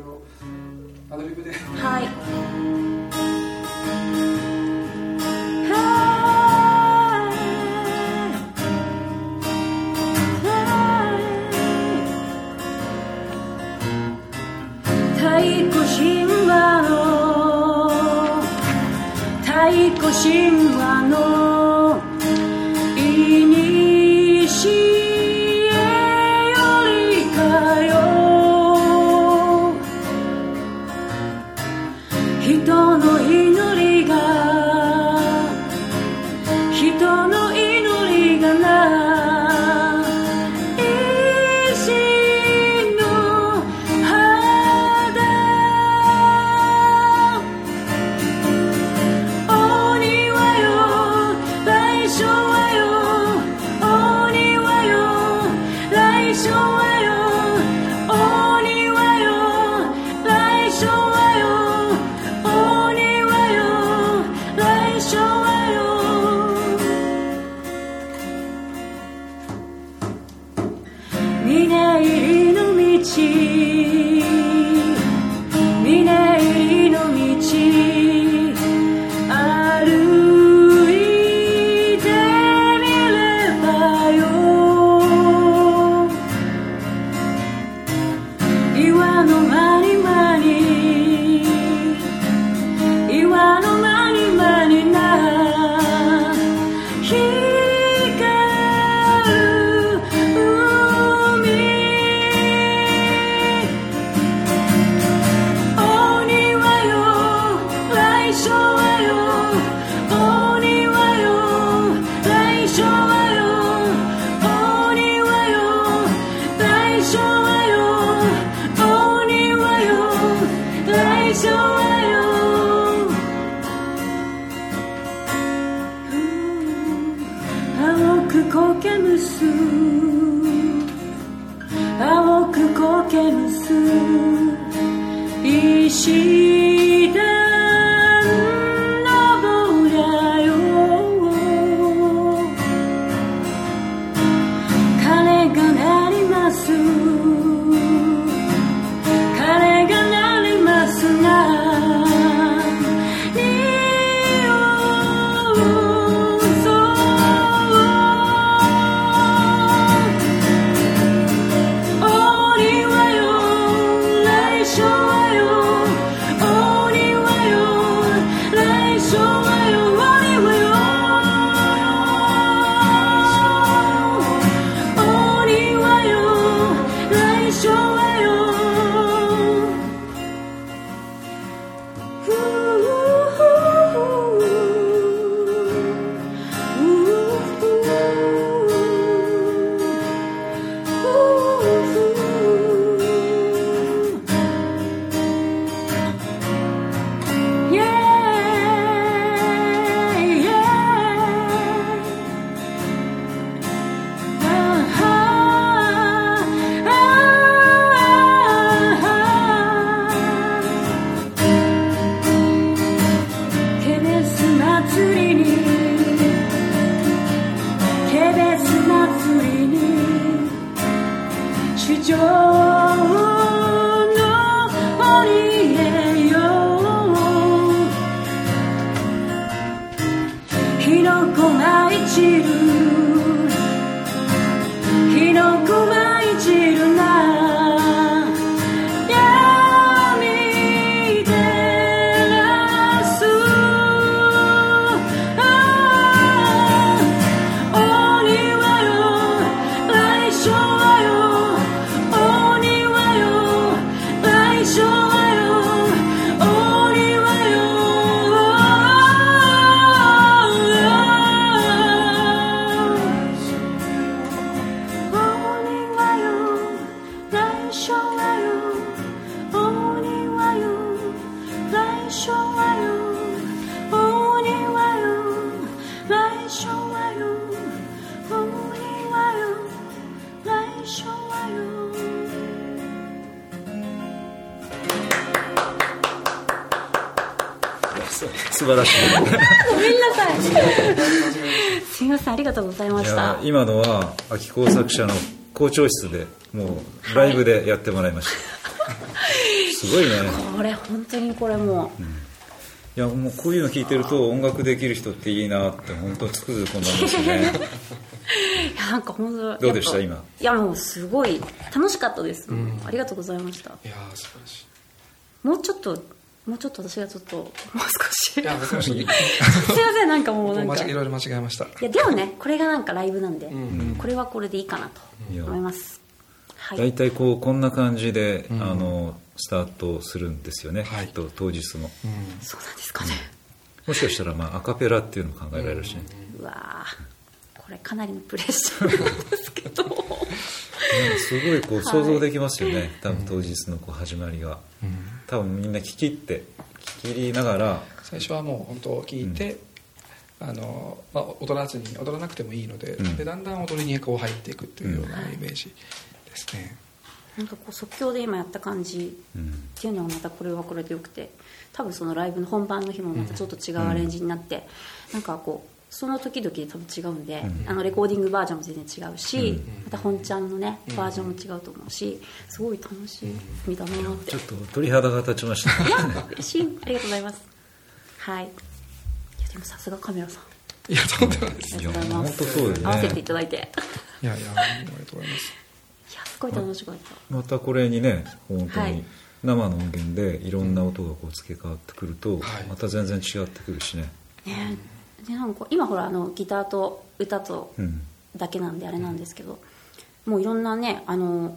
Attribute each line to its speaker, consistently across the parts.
Speaker 1: ろアドリブで。
Speaker 2: はい。こむす。青くこけむす。石がとうございま
Speaker 3: い
Speaker 2: した。
Speaker 3: や今のは秋工作者の校長室でもうライブでやってもらいました、すごいね。
Speaker 2: これ本当にこれも。う、
Speaker 3: いやもうこういうの聞いてると音楽できる人っていいなって本当つくづく思いますよね。
Speaker 2: いやなんか本当
Speaker 3: どうでした今？
Speaker 2: いやもうすごい楽しかったです、ありがとうございました。
Speaker 1: いやー素晴らし
Speaker 2: もうちょっともうちょっと私がちょっともう少し。すいませんなんかもうなんか。
Speaker 1: 間違いろいろ間違えました。
Speaker 2: いやでもねこれがなんかライブなんで、
Speaker 1: ん。
Speaker 2: これはこれでいいかなと思います。はい。
Speaker 3: 大体こうこんな感じで、あのスタートするんですよね、
Speaker 1: はい。
Speaker 3: きっと当日の。
Speaker 1: うん。
Speaker 2: そうなんですかね、
Speaker 3: もしかしたらまあアカペラっていうのも考えられるしね、
Speaker 2: うわー。これかなりのプレッシャーなんですけど。
Speaker 3: でもすごいこう想像できますよね、多分当日のこう始まりが、多分みんな聞き入って聞き入りながら
Speaker 1: 最初はもう本当聞いて、あのまあ、踊らずに踊らなくてもいいので,、
Speaker 3: うん。
Speaker 1: でだんだん踊りにこう入っていくっていうようなイメージですね、
Speaker 2: なんかこう即興で今やった感じ
Speaker 3: うん
Speaker 2: っていうのはまたこれはこれでよくて多分そのライブの本番の日もまたちょっと違うアレンジになって、なんかこうその時々で多分違うんで、
Speaker 3: うん。
Speaker 2: あのレコーディングバージョンも全然違うし、
Speaker 3: うん。
Speaker 2: また本ちゃんのねバージョンも違うと思うしすごい楽しみだなって、
Speaker 3: ちょっと鳥肌が立ちました。ね
Speaker 2: 嬉しい。ありがとうございます。はい。いやでもさすがカメラさん。
Speaker 1: いやとんでもないです。
Speaker 2: ありがとうございます。
Speaker 3: いや本当そうよね。
Speaker 2: 合わせていただいて。いや
Speaker 1: いやいやありがとうございます。
Speaker 2: すごい楽しかった。
Speaker 3: またこれにね本当
Speaker 2: はい。
Speaker 3: に生の音源でいろんな音がこう付け替わってくると、
Speaker 1: はい。
Speaker 3: また全然違ってくるしね、
Speaker 2: ねでなんか今ほらあのギターと歌と
Speaker 3: うん、
Speaker 2: だけなんであれなんですけど、もういろんなねあの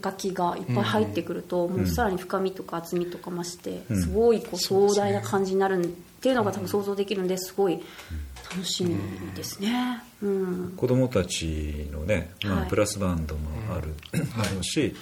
Speaker 2: 楽器がいっぱい入ってくると、もうさらに深みとか厚みとか増して、
Speaker 3: うん。
Speaker 2: すごいこう壮大な感じになるっていうのが多分想像できるんですごい楽しみですね。うん、
Speaker 3: 子供たちのね、まあ、ラスバンドもある,、あるし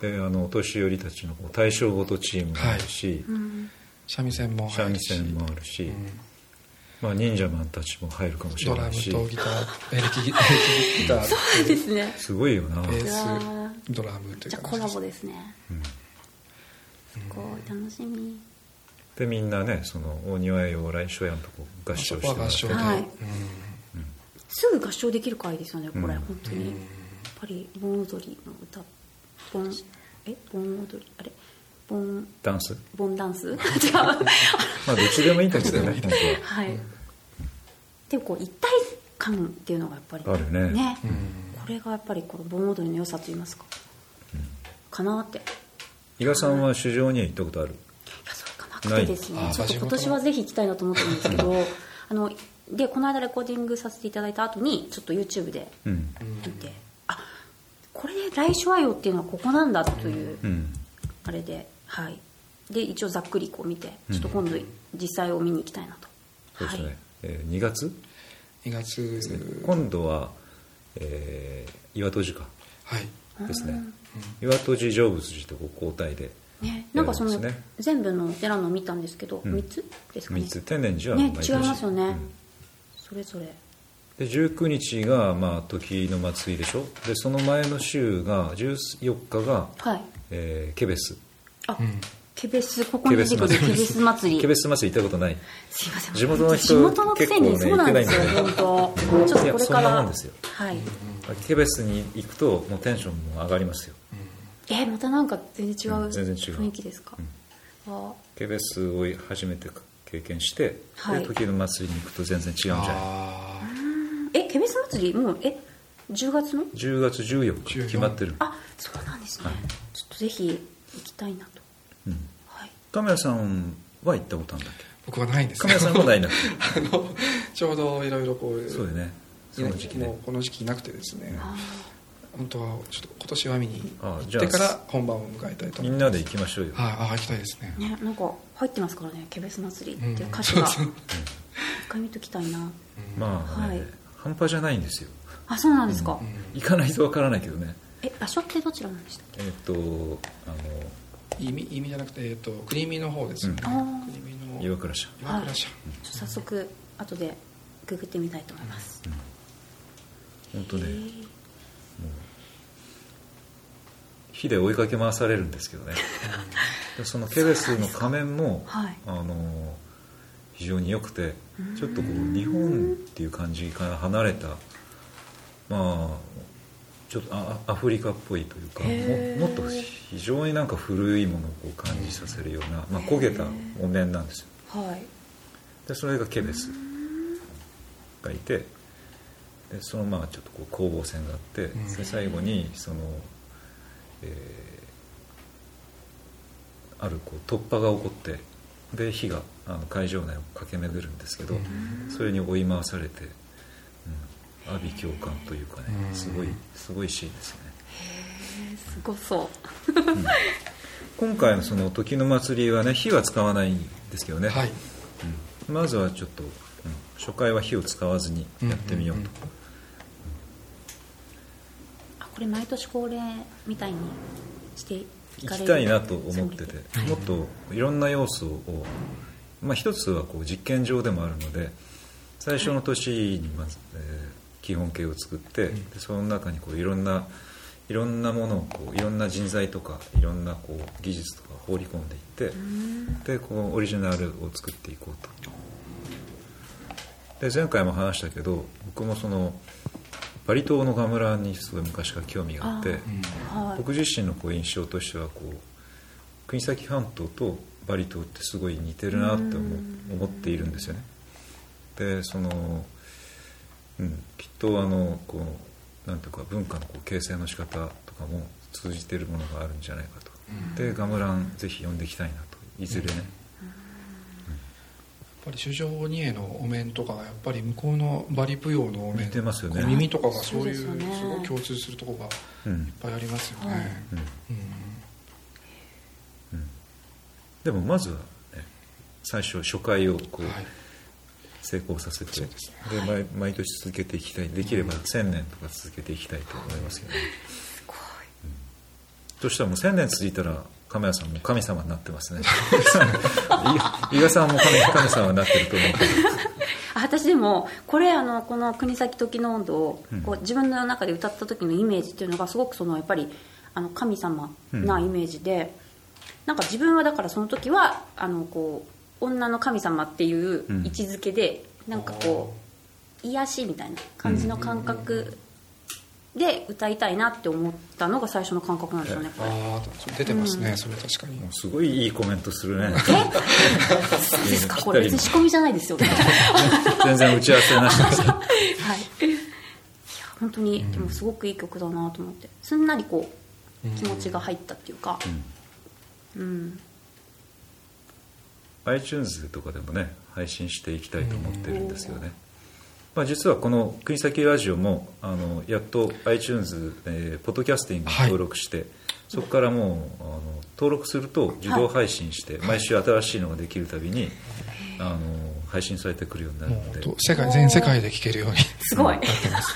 Speaker 3: であのお年寄りたちのこう対象ごとチームもあるし、
Speaker 2: うん。
Speaker 1: 三味線も
Speaker 3: 三味
Speaker 1: 入るし。
Speaker 3: 線もあるし、
Speaker 1: うん
Speaker 3: まあ、忍者マンたちも入るかもしれ
Speaker 1: ドラム
Speaker 3: ないし
Speaker 1: とギターエレキギター。
Speaker 2: そうですね。
Speaker 3: すごいよな、
Speaker 1: ベースドラムというか
Speaker 2: じゃあコラボですね、すごい楽しみ。
Speaker 3: でみんなねその大庭へ往来所やんとこう合唱してもらって。
Speaker 1: そこは合唱で、
Speaker 2: はい。
Speaker 1: うん。
Speaker 2: すぐ合唱できる回ですよねこれ、
Speaker 3: うん
Speaker 2: 本当に、やっぱり盆踊りの歌。盆え？盆踊り？あれ？盆
Speaker 3: ダンス？
Speaker 2: 盆ダンス？違う
Speaker 3: まあどっちでもいいんだけどね 本当は
Speaker 2: はいでもこう一体感っていうのがやっぱり
Speaker 3: あるね。
Speaker 1: うん。
Speaker 2: これがやっぱりこの盆踊りの良さと言いますか、かなって。い
Speaker 3: 伊賀さんは市場には行ったことある？
Speaker 2: やそれがなくてですね。ちょっと今年はぜひ行きたいなと思ってるんですけどあのでこの間レコーディングさせていただいた後にちょっと YouTube で
Speaker 3: うん。
Speaker 2: 見て、あこれで来週はよっていうのはここなんだという、
Speaker 3: うん。
Speaker 2: あれではい。で一応ざっくりこう見てちょっと今度実際を見に行きたいなと、
Speaker 3: そうですね、
Speaker 2: はい
Speaker 3: えー2月
Speaker 1: ？2月。
Speaker 3: 今度は、えー岩戸寺か。
Speaker 1: はい。
Speaker 3: ですね。岩戸寺成仏寺とこう交代で。
Speaker 2: ね、なんかその、全部のお寺のを見たんですけど、
Speaker 3: うん。
Speaker 2: 3つですかね
Speaker 3: ？3つ。天然寺は
Speaker 2: ね
Speaker 3: 毎年
Speaker 2: 違いますよね、
Speaker 3: うん。
Speaker 2: それぞれ。
Speaker 3: で19日がまあ時の祭りでしょ？でその前の週が14日が、
Speaker 2: はい。
Speaker 3: えーケベス。
Speaker 2: あ、
Speaker 1: うん
Speaker 2: ケベスここに出てくるケベス祭り。
Speaker 3: ケベス祭り。行ったことない。
Speaker 2: すいません。
Speaker 3: 地元の人
Speaker 2: 地元のくせに
Speaker 3: 結構ね
Speaker 2: そうなんですよ本当。ちょっとこれから。
Speaker 3: なもんですよ。
Speaker 2: はい。
Speaker 3: ケベスに行くともうテンションも上がりますよ。
Speaker 2: えまたなんか全然違う
Speaker 3: うん全然違う。
Speaker 2: 雰囲気ですか、あ。
Speaker 3: ケベスを初めて経験して、
Speaker 2: はい。
Speaker 3: で時の祭りに行くと全然違うんじゃない？
Speaker 1: あ
Speaker 2: えケベス祭り？もうえ10月の
Speaker 3: ？10月14日。決まってる、
Speaker 2: あそうなんですね、
Speaker 3: はい。
Speaker 2: ちょっとぜひ行きたいなはい。
Speaker 3: カメラさんは行ったことあるんだっけ？
Speaker 1: 僕はないんです。
Speaker 3: カメラさんもないな
Speaker 1: あのちょうどいろいろこう
Speaker 3: そうだよね。その時期ね。
Speaker 1: もうこの時期なくてですね。
Speaker 2: あ
Speaker 1: 本当はちょっと今年は見に
Speaker 3: あ
Speaker 1: 行ってから本番を迎えたいと思いま
Speaker 3: みんなで行きましょうよ。
Speaker 1: すはいあ行きたいですね。
Speaker 2: ーねなんか入ってますからねケベス祭りっていう歌詞が。
Speaker 1: うん
Speaker 2: 一回見ときたいな。
Speaker 3: まあね、
Speaker 2: はい。
Speaker 3: 半端じゃないんですよ。
Speaker 2: あそうなんですか、
Speaker 3: 行かないとわからないけどね。
Speaker 2: え場所ってどちらなんでしたっ
Speaker 3: えっ、とあの
Speaker 1: 意味意味じゃなくて、えっと、クリーミーの方です。よね、
Speaker 2: うん。
Speaker 1: クリーミーの
Speaker 3: 岩倉社。
Speaker 1: 岩倉社、
Speaker 2: ちょっと早速後でググってみたいと思います、
Speaker 3: 本当ね。火で追いかけ回されるんですけどね。でそのケベスの仮面も、
Speaker 2: はい。
Speaker 3: あの非常に良くてちょっとこう日本っていう感じから離れたまあちょっとあアフリカっぽいというかももっと非常になんか古いものをこう感じさせるような、まあ、焦げたお面なんですよ。
Speaker 2: はい。
Speaker 3: でそれがケベスがいてでそのまあちょっとこう攻防戦があって、
Speaker 1: ん。
Speaker 3: で最後にその、えーあるこう突破が起こってで火があの会場内を駆け巡るんですけど、それに追い回されて、うん、阿鼻教官というかね
Speaker 1: うん。
Speaker 3: すごいすごいシーンですよね。
Speaker 2: えーすごそう。
Speaker 3: 今回のその時の祭りはね火は使わないんですけどね、
Speaker 1: はい。
Speaker 3: うん。まずはちょっと、うん初回は火を使わずにやってみようと、
Speaker 1: うんうん
Speaker 2: あこれ毎年恒例みたいにしてい
Speaker 3: 行
Speaker 2: かれる？
Speaker 3: きたいなと思ってて
Speaker 2: はい。
Speaker 3: もっといろんな要素を、まあ、一つはこう実験場でもあるので最初の年にまず、えー基本形を作って、でその中にこういろんないろんなものをこういろんな人材とかいろんなこう技術とか放り込んでいってでこうオリジナルを作っていこうと。で前回も話したけど僕もそのバリ島のガムランにすごい昔から興味があって
Speaker 2: はい。
Speaker 3: 僕自身のこう印象としてはこう国東半島とバリ島ってすごい似てるなって思っているんですよね。でその、うん、きっとあのこうなんていうか文化のこう形成の仕方とかも通じてるものがあるんじゃないかと、でガムランぜひ読んでいきたいなと。いずれね、
Speaker 1: やっぱり首相二重のお面とかがやっぱり向こうのバリ舞踊のお面
Speaker 3: 似てますよね。
Speaker 1: 耳とかがそういう
Speaker 2: す
Speaker 1: ごい共通するところがいっ
Speaker 3: うん
Speaker 1: ぱいありますよ
Speaker 2: はい
Speaker 1: ね、
Speaker 3: うん。
Speaker 1: うん。
Speaker 3: でもまずは、ね、最初初回をこう、
Speaker 1: はい
Speaker 3: 成功させて
Speaker 1: で
Speaker 3: 毎毎年続けていきたい。できれば1000年とか続けていきたいと思いますけどね
Speaker 2: すごい。
Speaker 3: そしたらもう1000年続いたら亀谷さんも神様になってますね。伊賀さんも神神様になってると思うけど。
Speaker 2: あ 私でもこれあのこの「国崎時の温度を」
Speaker 3: うん。
Speaker 2: こう自分の中で歌った時のイメージっていうのがすごくそのやっぱりあの神様なイメージで、なんか自分はだからその時はあのこう女の神様っていう位置づけで、なんかこう癒しみたいな感じの感覚で歌いたいなって思ったのが最初の感覚なんですよね
Speaker 1: ああ出てますね、それ確かに。
Speaker 3: もうすごいいいコメントするね。
Speaker 2: そうですか？これ別に仕込みじゃないですよ。ね
Speaker 3: 全然打ち合わせなしですよ
Speaker 2: はい。いや本当にでもすごくいい曲だなと思って。すんなりこう気持ちが入ったっていうか。うん、
Speaker 3: iTunes とかでもね配信していきたいと思ってるんですよね、まあ、実はこの「国崎ラジオも」あのやっと iTunes、えーポッドキャスティングに登録して、そこからもうあの登録すると自動配信して、毎週新しいのができるたびにあの配信されてくるようになるので。
Speaker 1: と世界全世界で聴けるように。
Speaker 2: すごい、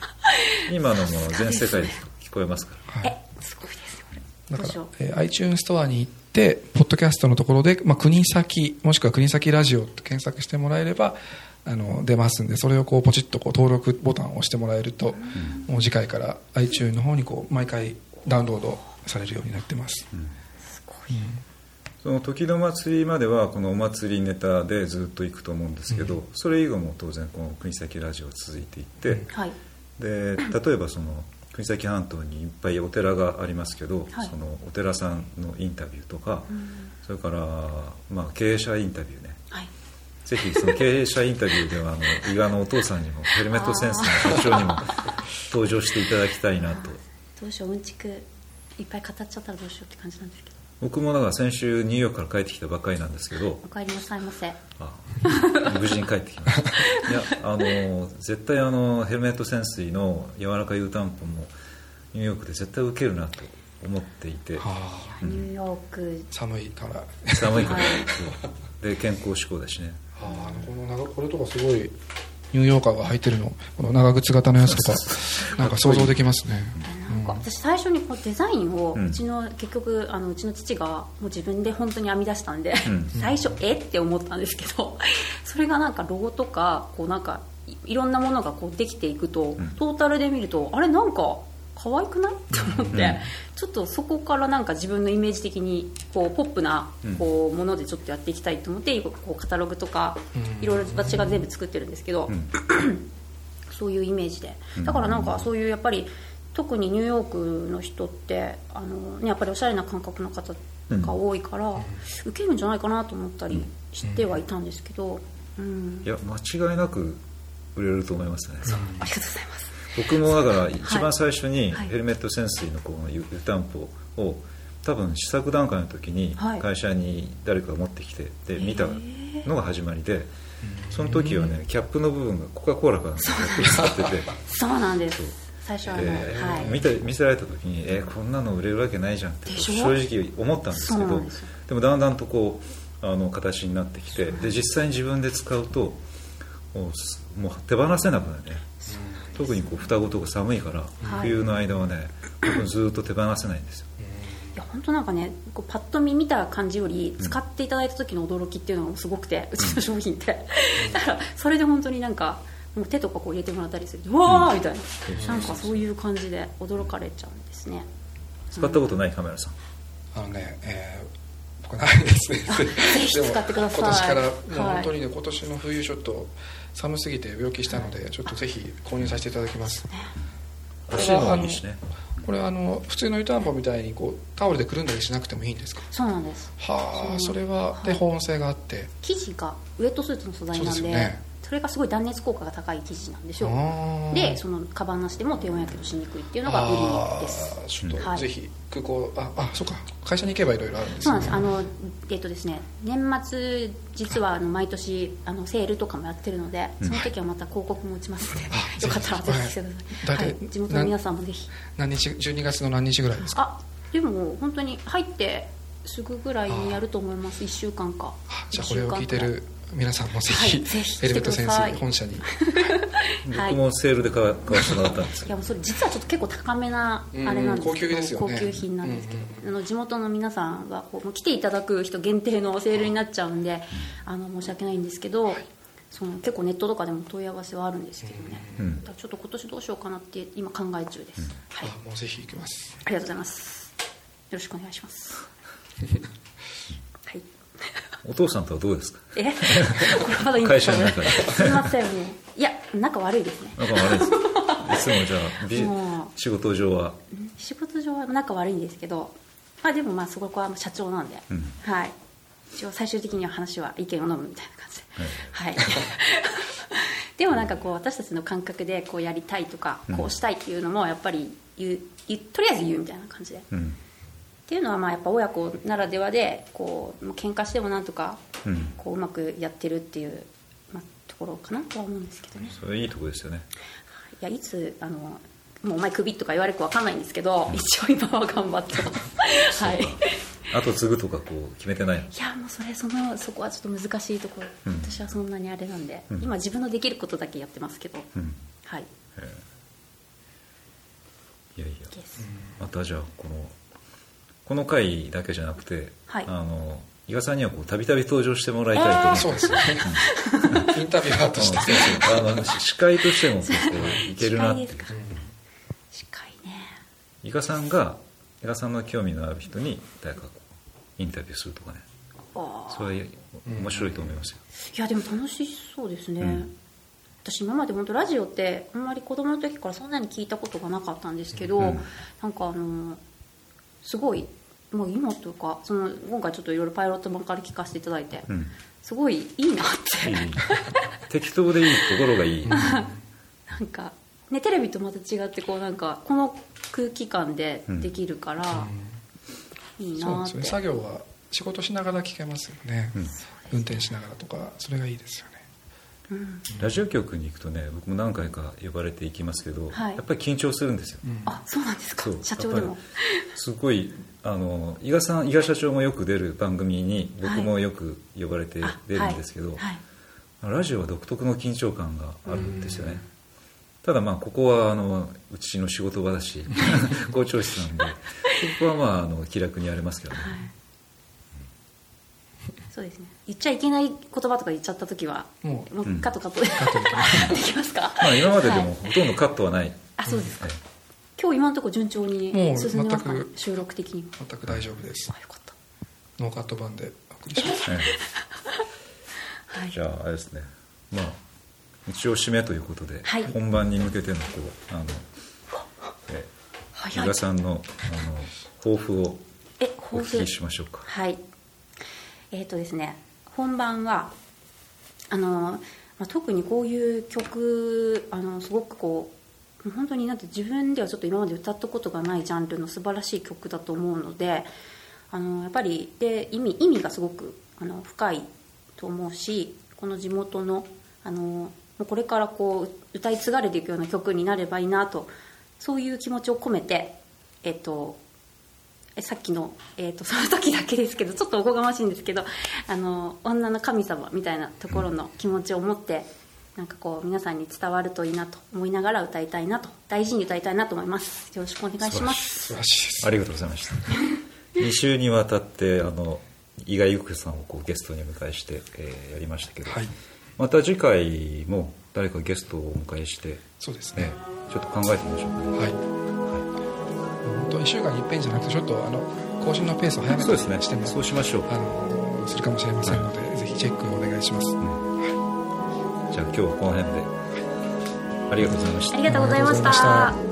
Speaker 3: 今のも全世界で聞こえますから。
Speaker 2: えすごいですよこれ
Speaker 1: だからえー iTunes ストアに行ってポッドキャストのところで、まあ、国先もしくは国先ラジオって検索してもらえればあの出ますんでそれをこうポチッとこう登録ボタンを押してもらえると、もう次回から iTunes の方にこう毎回ダウンロードされるようになってます、
Speaker 2: すごい。
Speaker 3: その時の祭りまではこのお祭りネタでずっと行くと思うんですけど、それ以後も当然この国崎ラジオは続いていって、
Speaker 2: はい。
Speaker 3: で例えばその国崎半島にいっぱいお寺がありますけど、
Speaker 2: はい。
Speaker 3: そのお寺さんのインタビューとか、それから、まあ、経営者インタビューね。
Speaker 2: はい。
Speaker 3: ぜひその経営者インタビューではあの伊賀のお父さんにもヘルメットセンスの社長にも登場していただきたいなと。
Speaker 2: どうしよううんちくいっぱい語っちゃったらどうしようって感じなんですけど
Speaker 3: 僕もだから先週ニューヨークから帰ってきたばっかりなんですけど。
Speaker 2: お帰りなさいませ。
Speaker 3: あ無事に帰ってきました。いやあの絶対あのヘルメット潜水の柔らか湯たんぽもニューヨークで絶対受けるなと思っていて。
Speaker 1: はあ。
Speaker 2: ニューヨーク。
Speaker 1: 寒いから。
Speaker 3: 寒いから。
Speaker 2: はい。
Speaker 3: で健康志向だしね。
Speaker 1: あーあのこの長これとかすごいニューヨーカーが履いてるのこの長靴型のやつとかなんか想像できますね
Speaker 2: 私最初にこうデザインを
Speaker 3: う
Speaker 2: ちの結局あのうちの父がもう自分で本当に編み出したんで、
Speaker 3: うん。
Speaker 2: 最初え？って思ったんですけど それがなんかロゴとかこうなんかいいろんなものがこうできていくと、
Speaker 3: ん。
Speaker 2: トータルで見るとあれなんか可愛くない？と思って、ちょっとそこからなんか自分のイメージ的にこうポップなこうものでちょっとやっていきたいと思ってこうカタログとかいろいろ私が全部作ってるんですけど、そういうイメージで。だからなんかそういうやっぱり特にニューヨークの人ってあの、ね、やっぱりおしゃれな感覚の方が多いから、受けるんじゃないかなと思ったりしてはいたんですけど、うん。
Speaker 3: いや間違いなく売れると思いますね。
Speaker 2: ありがとうございます。
Speaker 3: 僕もだから一番最初に
Speaker 2: はい。
Speaker 3: ヘルメット潜水のこの湯湯たんぽを多分試作段階の時に
Speaker 2: はい。
Speaker 3: 会社に誰かが持ってきてで見たのが始まりでその時はねキャップの部分がコカ・コーラかなんかになってて
Speaker 2: そうなんです最初はあの、
Speaker 3: で
Speaker 2: はい。
Speaker 3: 見て見せられた時にえーこんなの売れるわけないじゃんって正直思ったんですけど
Speaker 2: ですよ。
Speaker 3: でもだんだんとこうあの形になってきてで実際に自分で使うともうすもう手放せなくなるね。特にこう双子とか寒いから、
Speaker 2: はい。
Speaker 3: 冬の間はね本当にずっと手放せないんですよ。
Speaker 2: いや本当なんかねこうパッと見見た感じより使っていただいた時の驚きっていうのがすごくて、うちの商品って。だからそれで本当になんかもう手とかこう入れてもらったりするとうわーみたいな、なんかそういう感じで驚かれちゃうんですね。
Speaker 3: 使ったことないカメラさん？
Speaker 1: あのね、えー僕ないです。ね
Speaker 2: ぜひ使ってください。
Speaker 1: でも今年からもう
Speaker 2: はい
Speaker 1: 本当にね、今年の冬ちょっと寒すぎて病気したのでちょっとぜひ購入させていただきます。
Speaker 3: 欲しいのはいいしね。
Speaker 1: これあの普通の湯たんぽみたいにこうタオルでくるんだりしなくてもいいんですか？
Speaker 2: そうなんです。
Speaker 1: はあそれはで保温性があって。
Speaker 2: 生地がウエットスーツの素材なんで
Speaker 1: そ
Speaker 2: れがすごい断熱効果が高い生地なんですよ
Speaker 1: あー。
Speaker 2: でそのカバンなしでも低温やけどしにくいっていうのが売りです。
Speaker 1: ちょっと、
Speaker 2: はい。
Speaker 1: ぜひ空港ああそうか。会社に行けばいろいろあるんです
Speaker 2: そうなんです。あのえっとですね年末実はあの毎年あのセールとかもやってるのでその時はまた広告も打ちます。ので、
Speaker 1: あ
Speaker 2: よかったらぜ
Speaker 1: ぜひ
Speaker 2: ひ来てくだ
Speaker 1: 大
Speaker 2: さい、
Speaker 1: 体
Speaker 2: はい、地元の皆さんもぜひ。
Speaker 1: 何日12月の何日ぐらいですか？
Speaker 2: あでも本当に入ってすぐぐらいにやると思います。1週間か。
Speaker 1: あじゃあこれを聞いてる皆さんもぜひ、
Speaker 2: はいぜひ
Speaker 1: エレベート先
Speaker 2: 来てください
Speaker 1: 生本社に。
Speaker 2: は い
Speaker 3: 僕もセールで買わせてもらったんですけど。
Speaker 2: いやもうそれ実はちょっと結構高めなあれなんですけど、
Speaker 1: うん高級ですよね。
Speaker 2: 高級品なんですけど、あの地元の皆さんはこうもう来ていただく人限定のセールになっちゃうんであの申し訳ないんですけど、その結構ネットとかでも問い合わせはあるんですけどね、ちょっと今年どうしようかなって今考え中です、はい。
Speaker 1: あもうぜひ行きます。
Speaker 2: ありがとうございます。よろしくお願いします。は い
Speaker 3: お父さんとはどうですか？
Speaker 2: え？これ
Speaker 3: 会社の中で。す
Speaker 2: いませんもういや仲悪いですね。
Speaker 3: 仲悪いです。かいつもじゃあ仕事上は？
Speaker 2: 仕事上は仲悪いんですけど、まあ、でもまあそこは社長なんで、
Speaker 3: うん。
Speaker 2: はい。一応最終的には話は意見を飲むみたいな感じで。はい、でもなんかこう私たちの感覚でこうやりたいとか
Speaker 3: うん
Speaker 2: こうしたいっていうのもやっぱり言う言うとりあえず言うみたいな感じで、っ
Speaker 3: うん
Speaker 2: ていうのはまあやっぱ親子ならではでこう喧嘩してもなんとか
Speaker 3: うん。
Speaker 2: こううまくやってるっていう、まあ、ところかなとは思うんですけどね。
Speaker 3: それいいとこですよね。
Speaker 2: い。やいつあのもうお前クビとか言われるか分かんないんですけど、一応今は頑張ってます。はい。
Speaker 3: あと継ぐとかこう決めてないの
Speaker 2: いやもうそれそのそこはちょっと難しいところ、
Speaker 3: うん。
Speaker 2: 私はそんなにあれなんで、
Speaker 3: うん。
Speaker 2: 今自分のできることだけやってますけど、
Speaker 3: うん。
Speaker 2: はい。
Speaker 3: いやいや。またじゃあこのこの回だけじゃなくて、
Speaker 2: はい。
Speaker 3: あの伊賀さんにはこうたびたび登場してもらいたいと思
Speaker 1: そうですよねインタビュアーとして。
Speaker 3: あのし司会としてもいけるなって。いう
Speaker 2: 司会ね。
Speaker 3: 伊賀さんが伊賀さんの興味のある人に誰かインタビューするとかね。それは面白いと思いますよ、
Speaker 2: いやでも楽しそうですね、
Speaker 3: うん。
Speaker 2: 私今まで本当ラジオってあんまり子供の時からそんなに聞いたことがなかったんですけど、
Speaker 3: うん。
Speaker 2: なんかあのすごいもう今というかその今回ちょっといろいろパイロット版から聞かせていただいて、
Speaker 3: うん。
Speaker 2: すごいいいなって。
Speaker 3: いい。適当でいいところがいい、
Speaker 2: なんか、ね、テレビとまた違ってこうなんかこの空気感でできるから、いい
Speaker 1: そうですね。
Speaker 2: なって
Speaker 1: 作業は仕事しながら聞けますよね、
Speaker 3: うん。
Speaker 1: 運転しながらとかそれがいいですよね
Speaker 3: ラジオ局に行くとね僕も何回か呼ばれて行きますけど、
Speaker 2: はい。
Speaker 3: やっぱり緊張するんですよ、
Speaker 2: あそうなんですか？社長でも。
Speaker 3: やっぱりすごいあの伊賀さん伊賀社長もよく出る番組に僕もよく呼ばれて
Speaker 2: あ
Speaker 3: 出るんですけど、
Speaker 2: はい。はい。
Speaker 3: ラジオは独特の緊張感があるんですよね。ただまあここはあのうちの仕事場だし 校長室なんで そこはまああの気楽にやれますけどね、
Speaker 2: そうですね。言っちゃいけない言葉とか言っちゃった時は
Speaker 1: も
Speaker 2: もう
Speaker 3: うん。
Speaker 2: カットカット。で、できますか？
Speaker 3: まあ今までで
Speaker 2: はい。
Speaker 3: もほとんどカットはない、
Speaker 2: あそうですか。
Speaker 3: はい
Speaker 2: 今応今のところ順調に進んでますか？ね
Speaker 1: 全く
Speaker 2: 収録的に。
Speaker 1: 全く大丈夫です。
Speaker 2: あよかった。
Speaker 1: ノーカット版で。お送りします。
Speaker 3: え
Speaker 2: はい。
Speaker 3: えじゃああれですね。まあ一応締めということで、
Speaker 2: はい。
Speaker 3: 本番に向けてのこうあの、え
Speaker 2: 早い。
Speaker 3: 比嘉さんのあの抱負を
Speaker 2: え
Speaker 3: お
Speaker 2: 抱負。
Speaker 3: 聞きしましょうか。
Speaker 2: はいえっ、とですね本番はあの、まあ、特にこういう曲あのすごくこう本当になんて自分ではちょっと今まで歌ったことがないジャンルの素晴らしい曲だと思うのであのやっぱりで意味意味がすごくあの深いと思うしこの地元のあのもうこれからこう歌い継がれていくような曲になればいいなとそういう気持ちを込めてえっとさっきの、えー、とその時だけですけどちょっとおこがましいんですけどあの女の神様みたいなところの気持ちを持って、なんかこう皆さんに伝わるといいなと思いながら歌いたいなと大事に歌いたいなと思います。よろしくお願いします。
Speaker 1: 素晴らしいです。
Speaker 3: ありがとうございました。2週にわたってあの伊賀由紀さんをこうゲストにお迎えして、えーやりましたけど、
Speaker 1: はい。
Speaker 3: また次回も誰かゲストをお迎えして、
Speaker 1: そうです
Speaker 3: ね。
Speaker 1: ね、
Speaker 3: ちょっと考えてみましょうか。ね、
Speaker 1: はい本当1週間に一遍じゃなくてちょっとあの更新のペースを早め
Speaker 3: そうですね。
Speaker 1: にしても
Speaker 3: そうしましょう。
Speaker 1: あのするかもしれませんので、ぜひチェックお願いします、
Speaker 3: じゃあ今日はこの辺で。ありがとうございました。
Speaker 2: ありがとうございまし
Speaker 1: ありがとうございま
Speaker 2: た
Speaker 1: した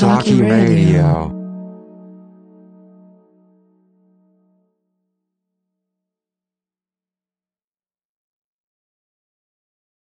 Speaker 4: 国崎 Radio